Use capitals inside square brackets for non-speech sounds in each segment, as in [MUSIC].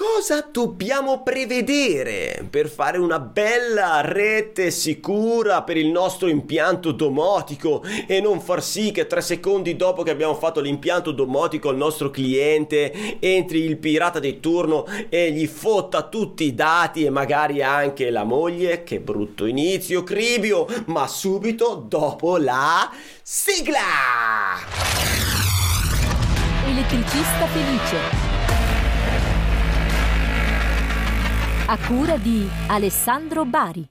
Cosa dobbiamo prevedere per fare una bella rete sicura per il nostro impianto domotico e non far sì che tre secondi dopo che abbiamo fatto l'impianto domotico al nostro cliente entri il pirata di turno e gli fotta tutti i dati e magari anche la moglie? Che brutto inizio, Cribio, ma subito dopo la sigla! Elettricista felice a cura di Alessandro Bari.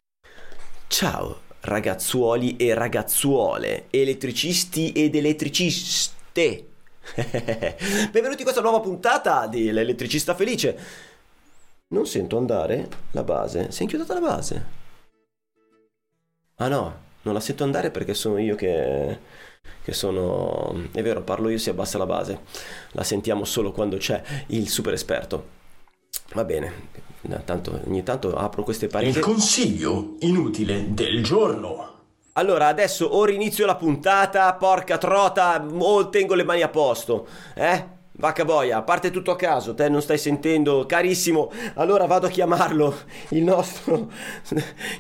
Ciao ragazzuoli e ragazzuole, elettricisti ed elettriciste. [LAUGHS] Benvenuti in questa nuova puntata di L'Elettricista Felice. Non sento andare la base. Si è inchiodata la base? Ah no, non la sento andare perché sono io che, che sono... È vero, parlo io, si abbassa la base. La sentiamo solo quando c'è il super esperto. Va bene, tanto, ogni tanto apro queste pareti. Il consiglio inutile del giorno. Allora, adesso o rinizio la puntata, porca trota, o tengo le mani a posto, eh? Vacca boia, parte tutto a caso, te non stai sentendo, carissimo. Allora vado a chiamarlo, il nostro,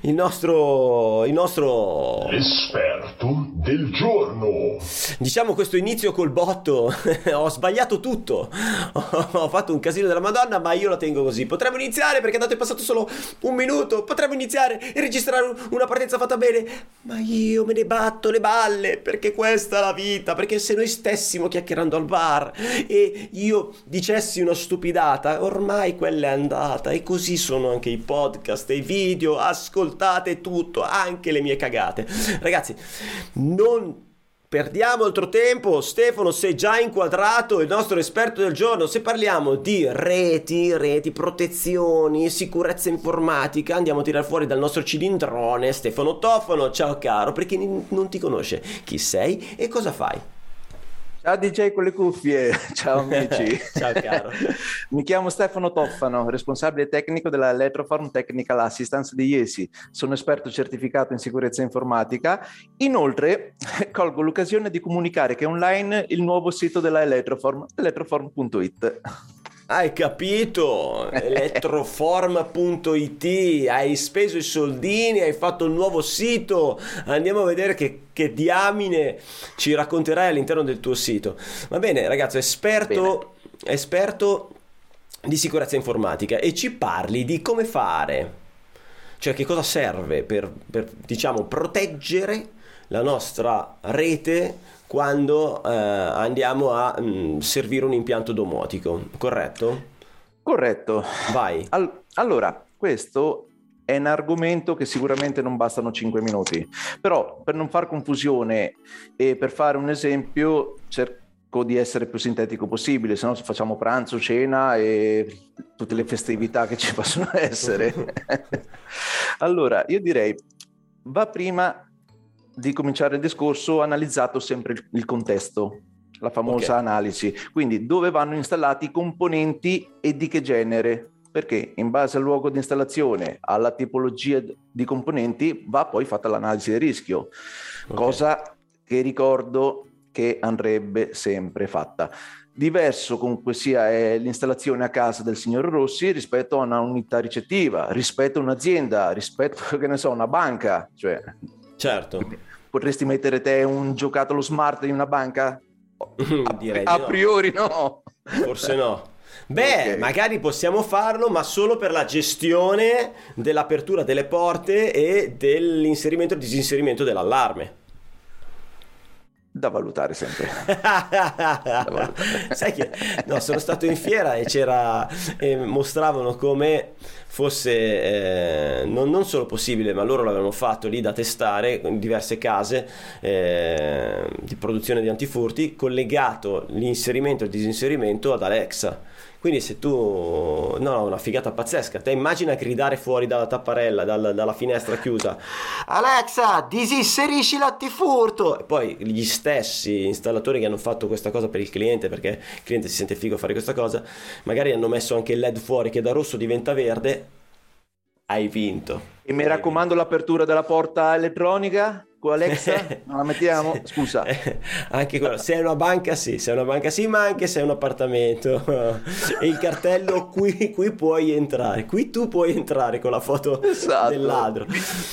il nostro, il nostro... Esperto del giorno. Diciamo questo inizio col botto, [LAUGHS] ho sbagliato tutto, ho fatto un casino della madonna, ma io la tengo così. Potremmo iniziare perché dato è passato solo un minuto, potremmo iniziare e registrare una partenza fatta bene, ma io me ne batto le balle perché questa è la vita, perché se noi stessimo chiacchierando al bar e io dicessi una stupidata, ormai quella è andata e così sono anche i podcast i video, ascoltate tutto, anche le mie cagate. Ragazzi, non Perdiamo altro tempo, Stefano sei già inquadrato il nostro esperto del giorno, se parliamo di reti, reti, protezioni, sicurezza informatica, andiamo a tirare fuori dal nostro cilindrone Stefano Tofano, ciao caro, per chi non ti conosce, chi sei e cosa fai? Ciao DJ con le cuffie, [LAUGHS] ciao [LAUGHS] amici. ciao caro. [LAUGHS] Mi chiamo Stefano Toffano, responsabile tecnico della Electroform Technical Assistance di IESI. Sono esperto certificato in sicurezza informatica. Inoltre, colgo l'occasione di comunicare che è online il nuovo sito della Electroform, electroform.it. Hai capito? [LAUGHS] Elettroform.it, hai speso i soldini, hai fatto il nuovo sito. Andiamo a vedere che, che diamine ci racconterai all'interno del tuo sito. Va bene, ragazzo, esperto, bene. esperto di sicurezza informatica e ci parli di come fare, cioè che cosa serve per, per diciamo, proteggere la nostra rete quando eh, andiamo a mh, mm, servire un impianto domotico, corretto? Corretto. Vai. All- allora, questo è un argomento che sicuramente non bastano 5 minuti, però per non far confusione e per fare un esempio cerco di essere più sintetico possibile, se no facciamo pranzo, cena e tutte le festività che ci possono essere. [LAUGHS] allora, io direi, va prima di cominciare il discorso analizzato sempre il, il contesto, la famosa okay. analisi. Quindi dove vanno installati i componenti e di che genere? Perché in base al luogo di installazione, alla tipologia di componenti, va poi fatta l'analisi del rischio, okay. cosa che ricordo che andrebbe sempre fatta. Diverso comunque sia è l'installazione a casa del signor Rossi rispetto a una unità ricettiva, rispetto a un'azienda, rispetto [LAUGHS] che ne so, a una banca, cioè Certo. Potresti mettere te un giocattolo smart in una banca? [LAUGHS] A, Direi a priori no. no. Forse no. [LAUGHS] Beh, okay. magari possiamo farlo, ma solo per la gestione dell'apertura delle porte e dell'inserimento e disinserimento dell'allarme. Da valutare sempre. [LAUGHS] da valutare. Sai che no, sono stato in fiera e c'era e mostravano come fosse eh, non, non, solo possibile, ma loro l'avevano fatto lì da testare in diverse case eh, di produzione di antifurti, collegato l'inserimento e il disinserimento ad Alexa quindi se tu... No, una figata pazzesca. Te immagina gridare fuori dalla tapparella, dal, dalla finestra chiusa. Alexa, disinserisci l'attifurto! E poi gli stessi installatori che hanno fatto questa cosa per il cliente, perché il cliente si sente figo a fare questa cosa, magari hanno messo anche il LED fuori che da rosso diventa verde. Hai vinto. E mi raccomando l'apertura della porta elettronica? Con Alexa? [LAUGHS] Non la mettiamo? Scusa. [LAUGHS] Anche quello. Se è una banca sì, se è una banca sì, ma anche se è un appartamento. e [LAUGHS] il cartello qui, qui puoi entrare. Qui tu puoi entrare con la foto Esatto. del ladro.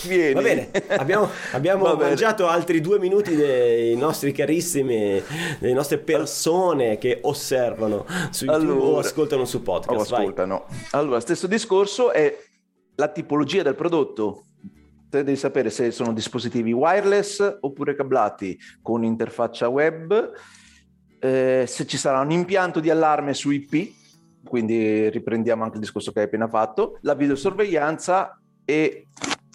Vieni. Va bene, abbiamo, abbiamo Va bene. mangiato altri due minuti dei nostri carissimi, delle nostre persone che osservano su YouTube o Allora. ascoltano su Oh, podcast. Vai. ascoltano. Allora, stesso discorso è la tipologia del prodotto. Devi sapere se sono dispositivi wireless oppure cablati con interfaccia web, eh, se ci sarà un impianto di allarme su IP, quindi riprendiamo anche il discorso che hai appena fatto, la videosorveglianza e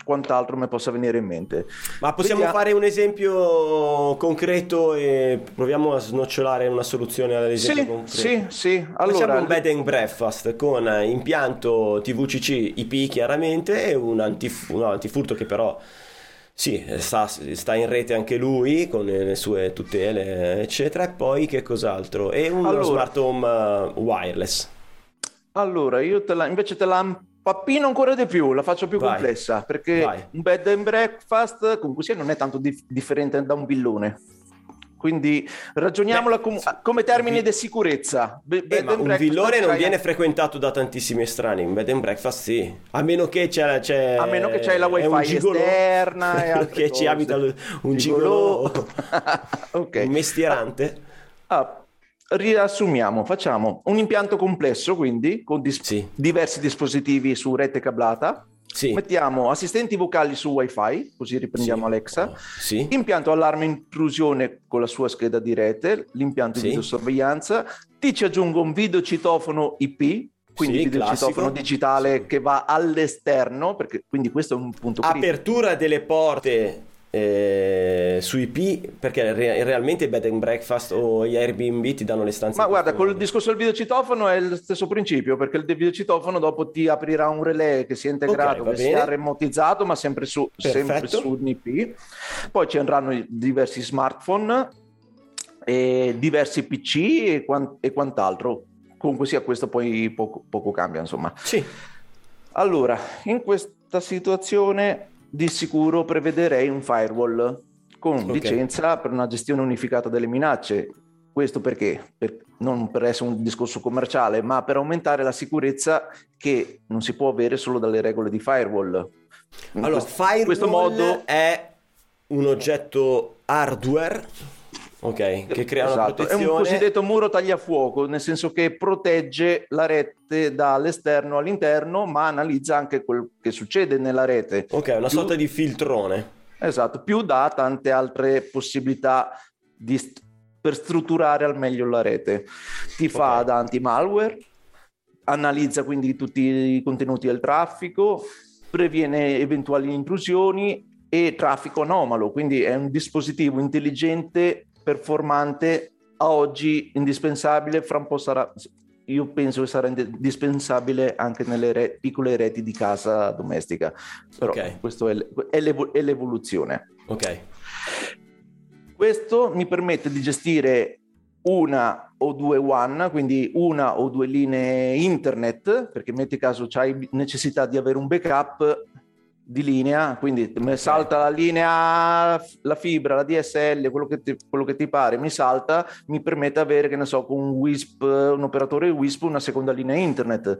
quant'altro mi possa venire in mente. Ma possiamo Vediamo- fare un esempio concreto e proviamo a snocciolare una soluzione all'esempio Sì, concreto? sì, sì. Facciamo Allora, un bed and breakfast con impianto TVCC IP chiaramente e un, antif- no, antifurto che però sì, sta, sta in rete anche lui con le sue tutele eccetera e poi che cos'altro? E un Allora. smart home eh, wireless. Allora, io te la, invece te la pappino ancora di più, la faccio più Vai. complessa, perché Vai. un bed and breakfast comunque sia non è tanto dif- differente da un villone. Quindi ragioniamola Beh, com- come termine Vi- di sicurezza. Be- Eh, un villone non viene frequentato da tantissimi estranei, un bed and breakfast sì, a meno che c'è, c'è A meno che c'hai la wifi gigolò esterna e [LAUGHS] che ci cose. abita l- un Gigolò. gigolò, [LAUGHS] Ok. un mestierante. Ah, riassumiamo, facciamo un impianto complesso, quindi con dis- Sì. diversi dispositivi su rete cablata. Sì. Mettiamo assistenti vocali su wifi, così riprendiamo Sì. Alexa. Sì. Impianto allarme intrusione con la sua scheda di rete, l'impianto di videosorveglianza. Ti ci aggiungo un videocitofono IP, quindi Sì, videocitofono digitale che va all'esterno, perché quindi questo è un punto critico. Apertura delle porte eh, su IP perché re- realmente i bed and breakfast o gli Airbnb ti danno le stanze Ma guarda, col comode. discorso del videocitofono è lo stesso principio, perché il videocitofono dopo ti aprirà un relay che sia integrato, Ok, va che bene. sia remotizzato, ma sempre su, sempre su un IP. Poi ci andranno diversi smartphone, e diversi PC e, quan- e quant'altro. Comunque sia questo poi poco, poco cambia, insomma. Sì. Allora, in questa situazione di sicuro prevederei un firewall con Ok. licenza per una gestione unificata delle minacce. Questo perché? Per- non per essere un discorso commerciale, ma per aumentare la sicurezza che non si può avere solo dalle regole di firewall. In Allora, quest- firewall in questo modo è un oggetto hardware, ok, che crea una Esatto, è protezione. un cosiddetto muro tagliafuoco, nel senso che protegge la rete dall'esterno all'interno, ma analizza anche quel che succede nella rete. Ok, una Più- sorta di filtrone. Esatto, più da tante altre possibilità di st- per strutturare al meglio la rete. Ti fa Ok. da anti-malware, analizza quindi tutti i contenuti del traffico, previene eventuali intrusioni e traffico anomalo, quindi è un dispositivo intelligente, performante, a oggi indispensabile, fra un po' sarà... Io penso che sarà indispensabile anche nelle re- piccole reti di casa domestica, però Ok. questo è, l- è l'evo- è l'evoluzione. Ok. Questo mi permette di gestire una o due WAN, quindi una o due linee internet, perché metti caso c'hai necessità di avere un backup di linea, quindi mi salta la linea, la fibra, la DSL, quello che ti, quello che ti pare, mi salta, mi permette avere, che ne so, con un WISP, un operatore WISP, una seconda linea internet.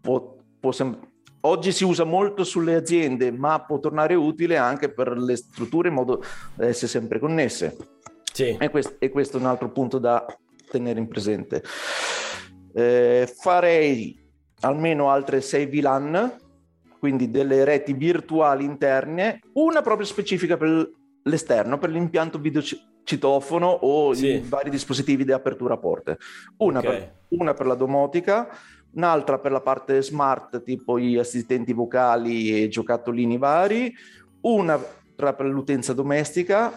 Può, può sem- Oggi si usa molto sulle aziende, ma può tornare utile anche per le strutture in modo da essere sempre connesse. Sì. E questo, e questo è un altro punto da tenere in presente. Eh, farei almeno altre 6 VLAN, quindi delle reti virtuali interne, una proprio specifica per l'esterno, per l'impianto videocitofono o Sì. i vari dispositivi di apertura porte. Una, Ok. per, una per la domotica, un'altra per la parte smart, tipo gli assistenti vocali e giocattolini vari, una per l'utenza domestica,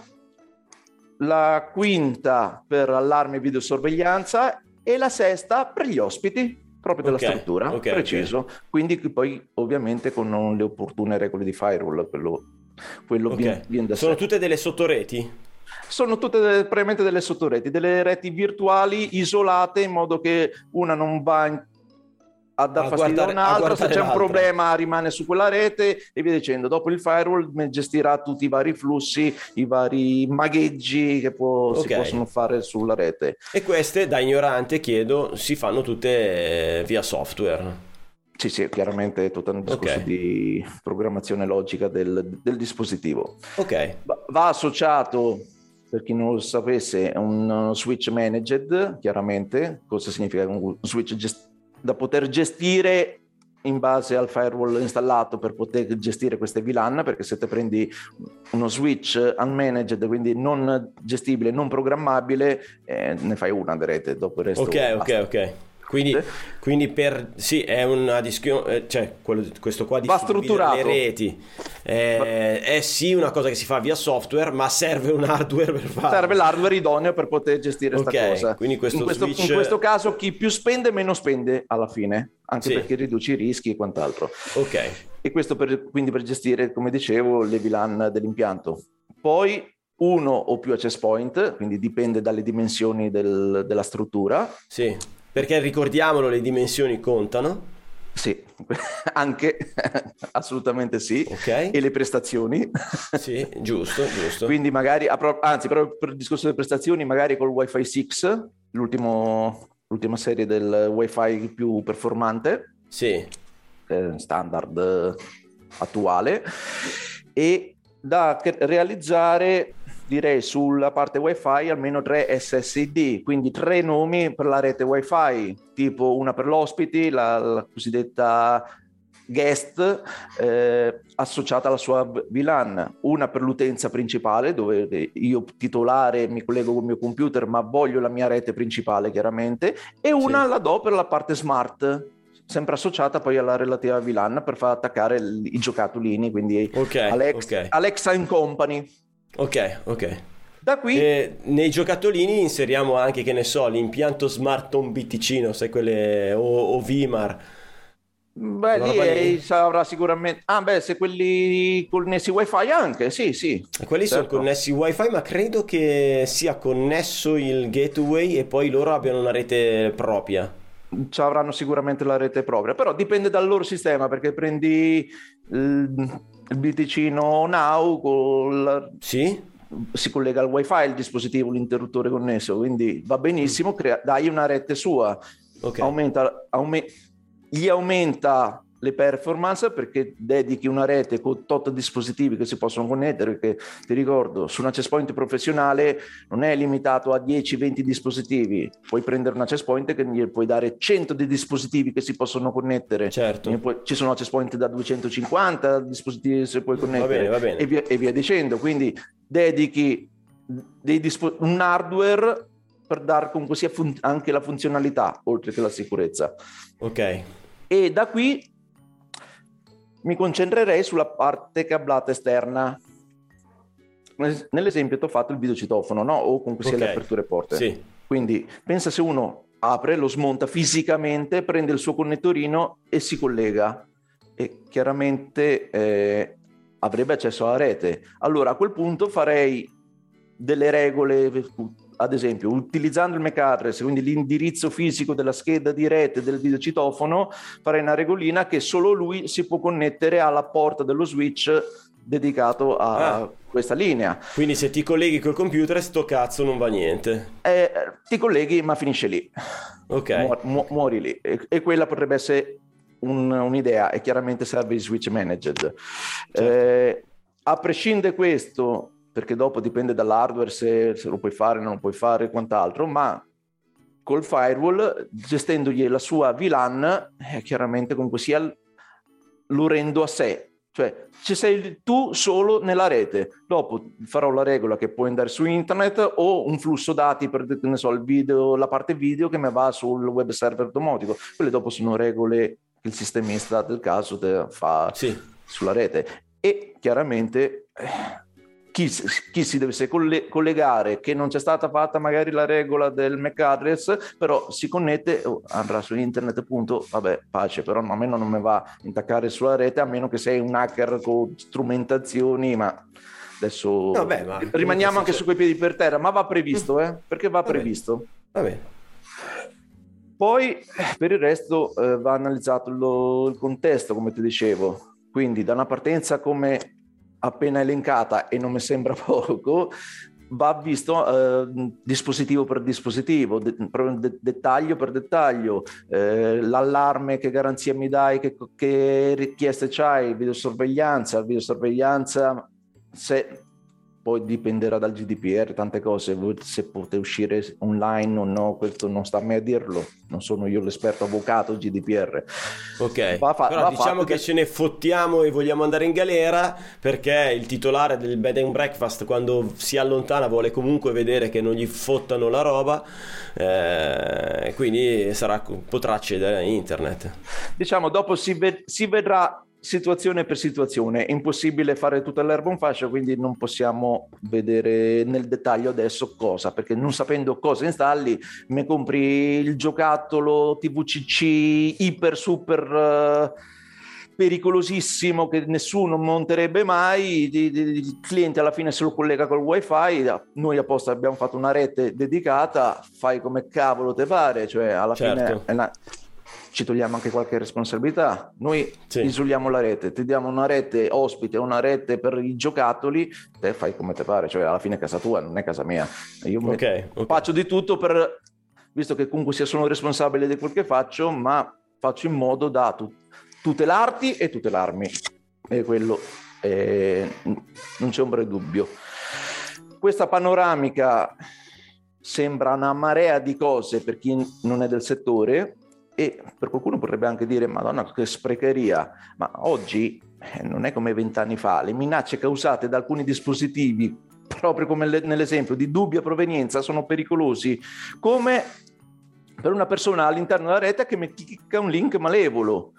la quinta per allarme e videosorveglianza e la sesta per gli ospiti proprio della Ok, struttura, ok, preciso. Quindi qui poi ovviamente con le opportune regole di firewall, quello, quello Ok. viene, viene da Sono sé. tutte delle sottoreti? Sono tutte delle- probabilmente delle sottoreti, delle reti virtuali isolate in modo che una non va in- a dar A fastidio guardare- a un a altro, se c'è un problema rimane su quella rete e via dicendo. Dopo il firewall gestirà tutti i vari flussi, i vari magheggi che può- si Ok. possono fare sulla rete. E queste, da ignorante, chiedo, si fanno tutte eh, via software. Sì, sì, chiaramente è tutto un discorso Ok. di programmazione logica del, del dispositivo. Ok, Va- associato, per chi non lo sapesse, un uh, switch managed, chiaramente. Cosa significa un switch gest- da poter gestire in base al firewall installato per poter gestire queste VLAN, perché se te prendi uno switch unmanaged, quindi non gestibile, non programmabile, eh, ne fai una di rete, dopo il resto ok, ok, basta. ok. Quindi, quindi per sì, è una discussione, cioè quello- questo qua di Va le reti eh, è sì una cosa che si fa via software, ma serve un hardware per farlo. Serve l'hardware idoneo per poter gestire questa cosa. quindi questo in, questo, switch- in questo caso chi più spende meno spende alla fine, anche Sì. perché riduci i rischi e quant'altro. Ok, E questo per- quindi per gestire, come dicevo, le VLAN dell'impianto. Poi uno o più access point, quindi dipende dalle dimensioni del- della struttura. sì, perché ricordiamolo, le dimensioni contano. Sì, [LAUGHS] anche [LAUGHS] assolutamente sì. Ok. E le prestazioni. [LAUGHS] Sì, giusto, giusto. Quindi magari, anzi, proprio per il discorso delle prestazioni, magari col Wi-Fi 6, l'ultimo- l'ultima serie del Wi-Fi più performante, Sì, eh, standard eh, attuale, e da realizzare, direi, sulla parte Wi-Fi almeno tre SSID, quindi tre nomi per la rete Wi-Fi, tipo una per l'ospiti, la, la cosiddetta guest eh, associata alla sua VLAN, una per l'utenza principale dove io titolare mi collego col mio computer ma voglio la mia rete principale chiaramente e una Sì. la do per la parte smart sempre associata poi alla relativa VLAN per far attaccare i giocattolini quindi ok, Alex- ok, Alexa and Company ok, ok. da qui E nei giocattolini inseriamo anche, che ne so, l'impianto Smart Home BTC, sai, quelle o, o Vimar. Beh, lì, lì. eh, avrà sicuramente. Ah, beh, se quelli connessi wifi anche, sì, sì. Quelli sono Certo. connessi wifi, ma credo che sia connesso il gateway e poi loro abbiano una rete propria. Ci avranno sicuramente la rete propria, però dipende dal loro sistema perché prendi il, il BTC no Now, col- Sì? si collega al wifi il dispositivo, l'interruttore connesso, quindi va benissimo, crea- dai una rete sua, Ok. aumenta, aume- gli aumenta le performance perché dedichi una rete con tot dispositivi che si possono connettere perché ti ricordo su un access point professionale non è limitato a 10-20 dispositivi puoi prendere un access point che gli puoi dare 100 di dispositivi che si possono connettere Certo. Puoi- ci sono access point da 250 dispositivi che si puoi Va connettere bene, va bene. e via, e via dicendo quindi dedichi dei dispo- un hardware per dare comunque sia fun- anche la funzionalità oltre che la sicurezza Ok. e da qui mi concentrerei sulla parte cablata esterna. Nell'esempio ti ho fatto il videocitofono, no? O comunque sia Ok. le aperture porte. Sì. Quindi pensa se uno apre, lo smonta fisicamente, prende il suo connettorino e si collega. E chiaramente eh, avrebbe accesso alla rete. Allora a quel punto farei delle regole, ad esempio, utilizzando il MAC address, quindi l'indirizzo fisico della scheda di rete del videocitofono, farei una regolina che solo lui si può connettere alla porta dello switch dedicato a Ah. questa linea. Quindi se ti colleghi col computer, sto cazzo non va niente. Eh, ti colleghi, ma finisce lì. Ok. Mu- mu- muori lì. E, e quella potrebbe essere un- un'idea e chiaramente serve il switch managed. Certo. Eh, a prescindere questo, perché dopo dipende dall'hardware se, se lo puoi fare, non lo puoi fare e quant'altro, ma col firewall, gestendogli la sua VLAN, eh, chiaramente comunque sia lo rendo a sé. Cioè, ci sei tu solo nella rete. Dopo farò la regola che puoi andare su internet o un flusso dati per ne so, il video, la parte video che mi va sul web server domotico. Quelle dopo sono regole che il sistemista del caso fa Sì. sulla rete. E chiaramente eh, chi, chi si deve se colle- collegare, che non c'è stata fatta magari la regola del MAC address, però si connette, oh, andrà su internet, appunto, vabbè, pace, però a me non mi va a intaccare sulla rete, a meno che sei un hacker con strumentazioni, ma adesso Vabbè, ma rimaniamo anche su quei piedi per terra, ma va previsto, eh? Perché va Va bene. previsto. Va bene. Poi eh, per il resto eh, va analizzato lo- il contesto, come ti dicevo. Quindi da una partenza come appena elencata, e non mi sembra [LAUGHS] poco, va visto eh, dispositivo per dispositivo, de- de- dettaglio per dettaglio, eh, l'allarme, che garanzia mi dai, che, che richieste c'hai, videosorveglianza, videosorveglianza, se poi dipenderà dal GDPR, tante cose, se potete uscire online o no, questo non sta a me a dirlo, non sono io l'esperto avvocato GDPR. Ok, Va fa- però va diciamo che- ce ne fottiamo e vogliamo andare in galera perché il titolare del bed and breakfast quando si allontana vuole comunque vedere che non gli fottano la roba, eh, quindi sarà- potrà accedere a internet. Diciamo, dopo si, ve- si vedrà situazione per situazione, è impossibile fare tutta l'erba un fascio, quindi non possiamo vedere nel dettaglio adesso cosa, perché non sapendo cosa installi, mi compri il giocattolo TVCC iper super... eh, pericolosissimo che nessuno monterebbe mai, il cliente alla fine se lo collega col wifi, noi apposta abbiamo fatto una rete dedicata, fai come cavolo te pare, cioè alla Certo. fine è una- ci togliamo anche qualche responsabilità. Noi Sì. isoliamo la rete, ti diamo una rete ospite, una rete per i giocattoli, te fai come te pare, cioè alla fine è casa tua, non è casa mia. Io mi- Ok, ok. faccio di tutto per, visto che comunque sia sono responsabile di quel che faccio, ma faccio in modo da tu- tutelarti e tutelarmi. E quello eh, non c'è ombra di dubbio. Questa panoramica sembra una marea di cose per chi non è del settore e per qualcuno potrebbe anche dire madonna che sprecheria. Ma oggi eh, non è come vent'anni fa le minacce causate da alcuni dispositivi proprio come le- nell'esempio di dubbia provenienza sono pericolosi come per una persona all'interno della rete che clicca un link malevolo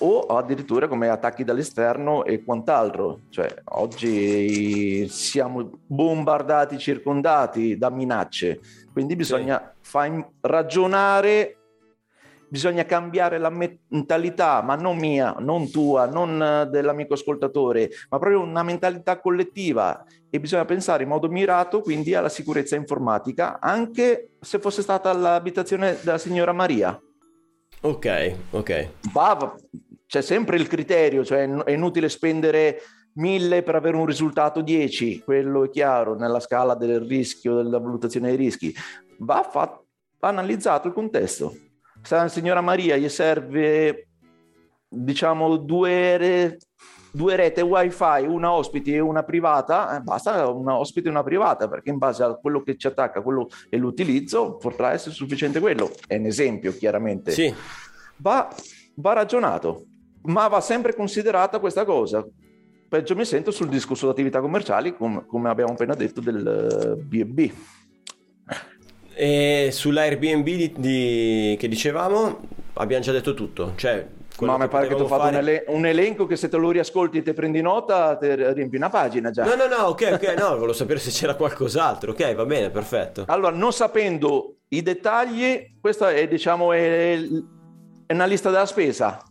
o addirittura come attacchi dall'esterno e quant'altro. Cioè, oggi siamo bombardati, circondati da minacce, quindi bisogna far ragionare, bisogna cambiare la mentalità, ma non mia, non tua, non eh, dell'amico ascoltatore, ma proprio una mentalità collettiva e bisogna pensare in modo mirato quindi alla sicurezza informatica, anche se fosse stata l'abitazione della signora Maria. Ok, ok. Va- c'è sempre il criterio, cioè è inutile spendere mille per avere un risultato 10, quello è chiaro nella scala del rischio, della valutazione dei rischi. Va, fa- va analizzato il contesto. Alla signora Maria gli serve, diciamo, due, re- due rete wifi, una ospiti e una privata, eh, basta una ospite e una privata, perché in base a quello che ci attacca, quello e l'utilizzo, potrà essere sufficiente quello. È un esempio, chiaramente Sì, va, va ragionato, ma va sempre considerata questa cosa. Peggio mi sento sul discorso di attività commerciali, com- come abbiamo appena detto del eh, B&B. E sull'Airbnb di, di- che dicevamo abbiamo già detto tutto, cioè Ma mi pare che potevamo fatto un, fare- ele- un elenco che se te lo riascolti e te prendi nota, te riempi una pagina già. No, no, no, ok, ok, no, volevo sapere se c'era qualcos'altro, ok, va bene, perfetto. Allora, non sapendo i dettagli, questa è, diciamo, è, è una lista della spesa.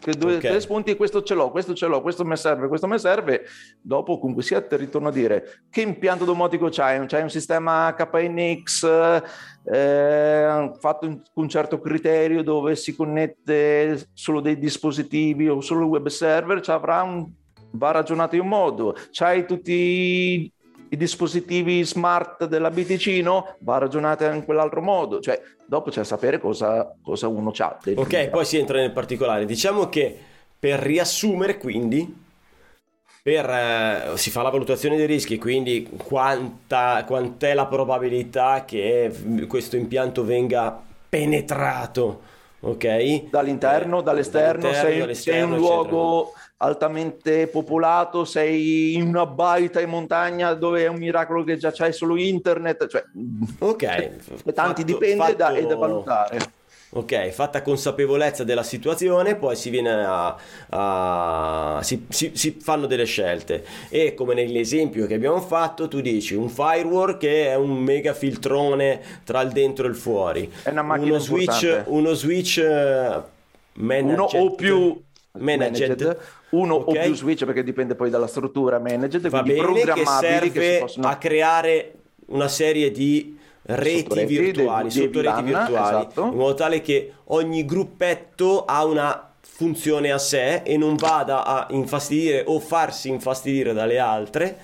Che due, Ok. tre spunti, questo ce l'ho, questo ce l'ho, questo mi serve, questo mi serve. Dopo, comunque sia, ti ritorno a dire che impianto domotico c'hai? C'hai un sistema KNX eh, fatto con un certo criterio dove si connette solo dei dispositivi o solo il web server, ci avrà un, va ragionato in un modo. C'hai tutti i dispositivi smart della BTC, va ragionata in quell'altro modo. Cioè, dopo c'è sapere cosa, cosa uno ha. Ok, poi si entra nel particolare. Diciamo che per riassumere, quindi, per, eh, si fa la valutazione dei rischi, quindi quanta, quant'è la probabilità che questo impianto venga penetrato, ok? Dall'interno, Eh, dall'esterno, dall'interno, sei, sei in un eccetera. luogo altamente popolato, sei in una baita in montagna dove è un miracolo che già c'hai solo internet, cioè Ok, [LAUGHS] tanti fatto- dipende da, fatto- è da valutare. Ok, fatta consapevolezza della situazione, poi si viene a, a- si, si- si fanno delle scelte. E come nell'esempio che abbiamo fatto, tu dici un firewall che è un mega filtrone tra il dentro e il fuori, È una macchina uno switch, uno switch eh, managed, Uno o più managed, managed, uno ok? o più switch perché dipende poi dalla struttura managed, va quindi bene che programmabili che, si serve possono... a creare una serie di reti, virtuali, dei- dei sotto reti VLAN, virtuali, esatto. in modo tale che ogni gruppetto ha una funzione a sé e non vada a infastidire o farsi infastidire dalle altre.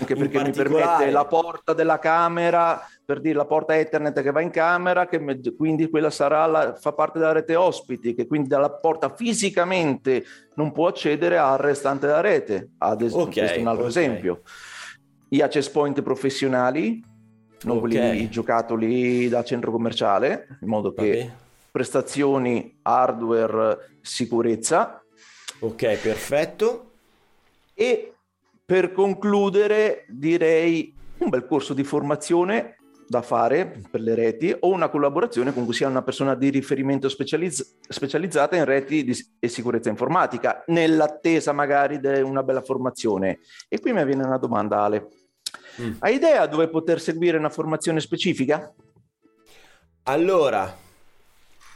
Anche perché mi permette la porta della camera, per dire la porta Ethernet che va in camera, che me- quindi quella sarà la- fa parte della rete ospiti, che quindi dalla porta fisicamente non può accedere al restante della rete. Ad es- Ok, questo è un altro ok. esempio. Gli access point professionali, non Ok. quelli giocattoli da centro commerciale, in modo che Vabbè. prestazioni, hardware, sicurezza. Ok, perfetto. E per concludere, direi un bel corso di formazione da fare per le reti o una collaborazione con cui sia una persona di riferimento specializz- specializzata in reti di- e sicurezza informatica, nell'attesa magari di una bella formazione. E qui mi viene una domanda, Ale. Mm. Hai idea dove poter seguire una formazione specifica? Allora,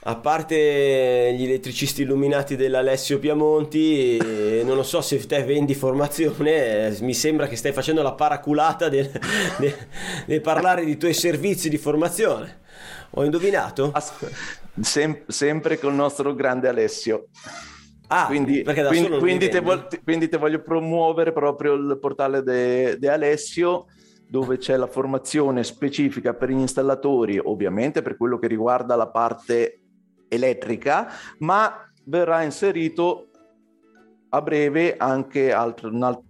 a parte gli elettricisti illuminati dell'Alessio Piamonti, eh, non lo so se te vendi formazione, eh, mi sembra che stai facendo la paraculata del, del- del parlare di tuoi servizi di formazione. Ho indovinato? As- sem- sempre con il nostro grande Alessio. Ah, quindi, quindi- quindi te, ti- quindi te voglio promuovere proprio il portale di Alessio dove c'è la formazione specifica per gli installatori, ovviamente per quello che riguarda la parte elettrica, ma verrà inserito a breve anche altri, un al-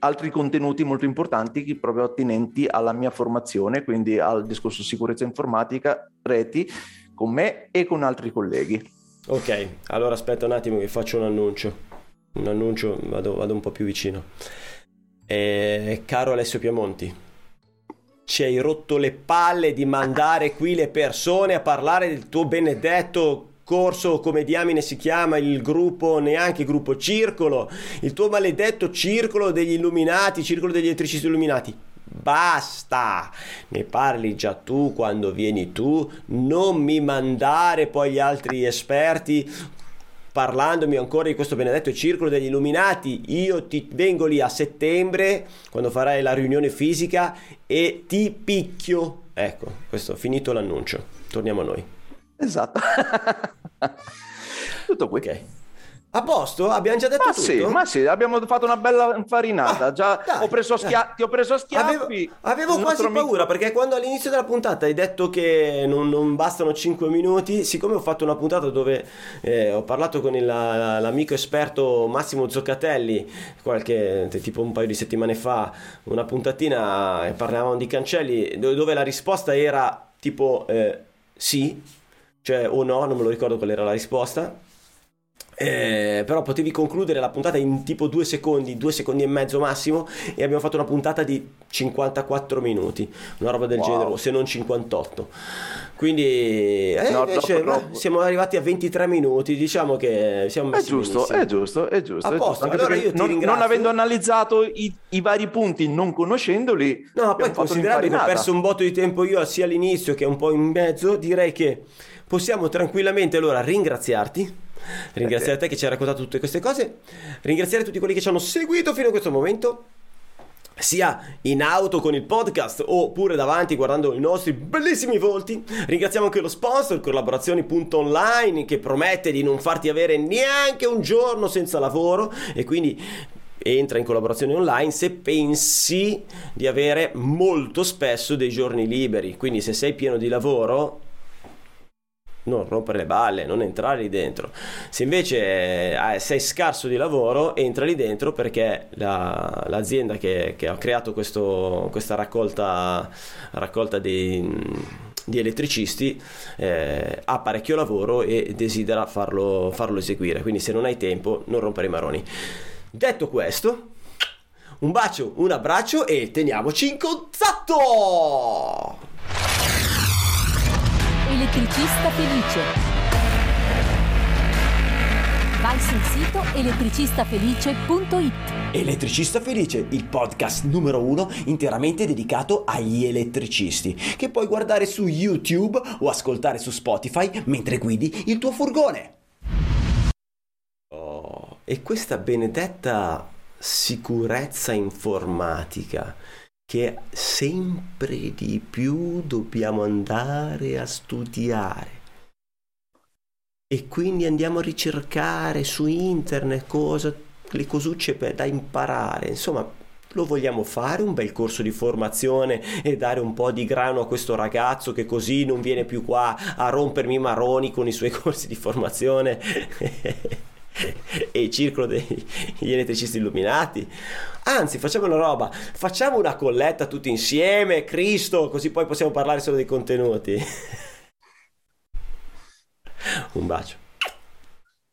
altri contenuti molto importanti proprio attinenti alla mia formazione, quindi al discorso sicurezza informatica, reti, con me e con altri colleghi. Ok, allora aspetta un attimo che faccio un annuncio. Un annuncio, vado, vado un po' più vicino. Eh, caro Alessio Piamonti, ci hai rotto le palle di mandare qui le persone a parlare del tuo benedetto corso, come diamine si chiama, il gruppo, neanche gruppo circolo, il tuo maledetto circolo degli illuminati, circolo degli elettricisti illuminati. Basta, ne parli già tu quando vieni tu, non mi mandare poi gli altri esperti parlandomi ancora di questo benedetto circolo degli illuminati. Io ti vengo lì a settembre quando farai la riunione fisica e ti picchio. Ecco, questo finito l'annuncio. Torniamo a noi. Esatto. [LAUGHS] Tutto qui. Ok. A posto? Abbiamo già detto Ma tutto? sì, ma sì, abbiamo fatto una bella infarinata. Ah, Già dai, ho preso a dai. schia- ti ho preso schiaffi. Avevo, avevo quasi amico- paura perché quando all'inizio della puntata hai detto che non, non bastano 5 minuti, siccome ho fatto una puntata dove eh, ho parlato con il- la- l'amico esperto Massimo Zoccatelli, qualche tipo un paio di settimane fa, una puntatina e parlavamo di cancelli, do- dove la risposta era tipo eh, sì, cioè o no, non me lo ricordo qual era la risposta. Eh, però potevi concludere la puntata in tipo due secondi, due secondi e mezzo massimo e abbiamo fatto una puntata di 54 minuti, una roba del Wow. genere, se non 58. Quindi eh, No, invece, beh, troppo. siamo arrivati a 23 minuti, diciamo che siamo È messi giusto, benissimo. è giusto, è giusto. A è posto, giusto. Allora non, non avendo analizzato i, i vari punti, non conoscendoli, No, poi considerando che ho perso un botto di tempo io sia all'inizio che un po' in mezzo, direi che possiamo tranquillamente allora ringraziarti. [LAUGHS] Ringraziare te che ci hai raccontato tutte queste cose, ringraziare tutti quelli che ci hanno seguito fino a questo momento, sia in auto con il podcast oppure davanti guardando i nostri bellissimi volti. Ringraziamo anche lo sponsor collaborazioni.online che promette di non farti avere neanche un giorno senza lavoro e quindi entra in collaborazione online se pensi di avere molto spesso dei giorni liberi. Quindi se sei pieno di lavoro non rompere le balle, non entrare lì dentro. Se invece eh, sei scarso di lavoro, entra lì dentro perché la- l'azienda che, che ha creato questo- questa raccolta, raccolta di, di elettricisti eh, ha parecchio lavoro e desidera farlo, farlo eseguire. Quindi se non hai tempo, non rompere i maroni. Detto questo, un bacio, un abbraccio e teniamoci in contatto! Elettricista felice. Vai sul sito elettricistafelice.it. Elettricista Felice, il podcast numero uno interamente dedicato agli elettricisti, che puoi guardare su YouTube o ascoltare su Spotify mentre guidi il tuo furgone. Oh, e questa benedetta sicurezza informatica che sempre di più dobbiamo andare a studiare. E quindi andiamo a ricercare su internet cosa, le cosucce per, da imparare. Insomma, lo vogliamo fare un bel corso di formazione e dare un po' di grano a questo ragazzo che così non viene più qua a rompermi i maroni con i suoi [LAUGHS] corsi di formazione [LAUGHS] e il circolo degli elettricisti illuminati. Anzi, facciamo una roba, facciamo una colletta tutti insieme, Cristo, così poi possiamo parlare solo dei contenuti. [LAUGHS] un bacio.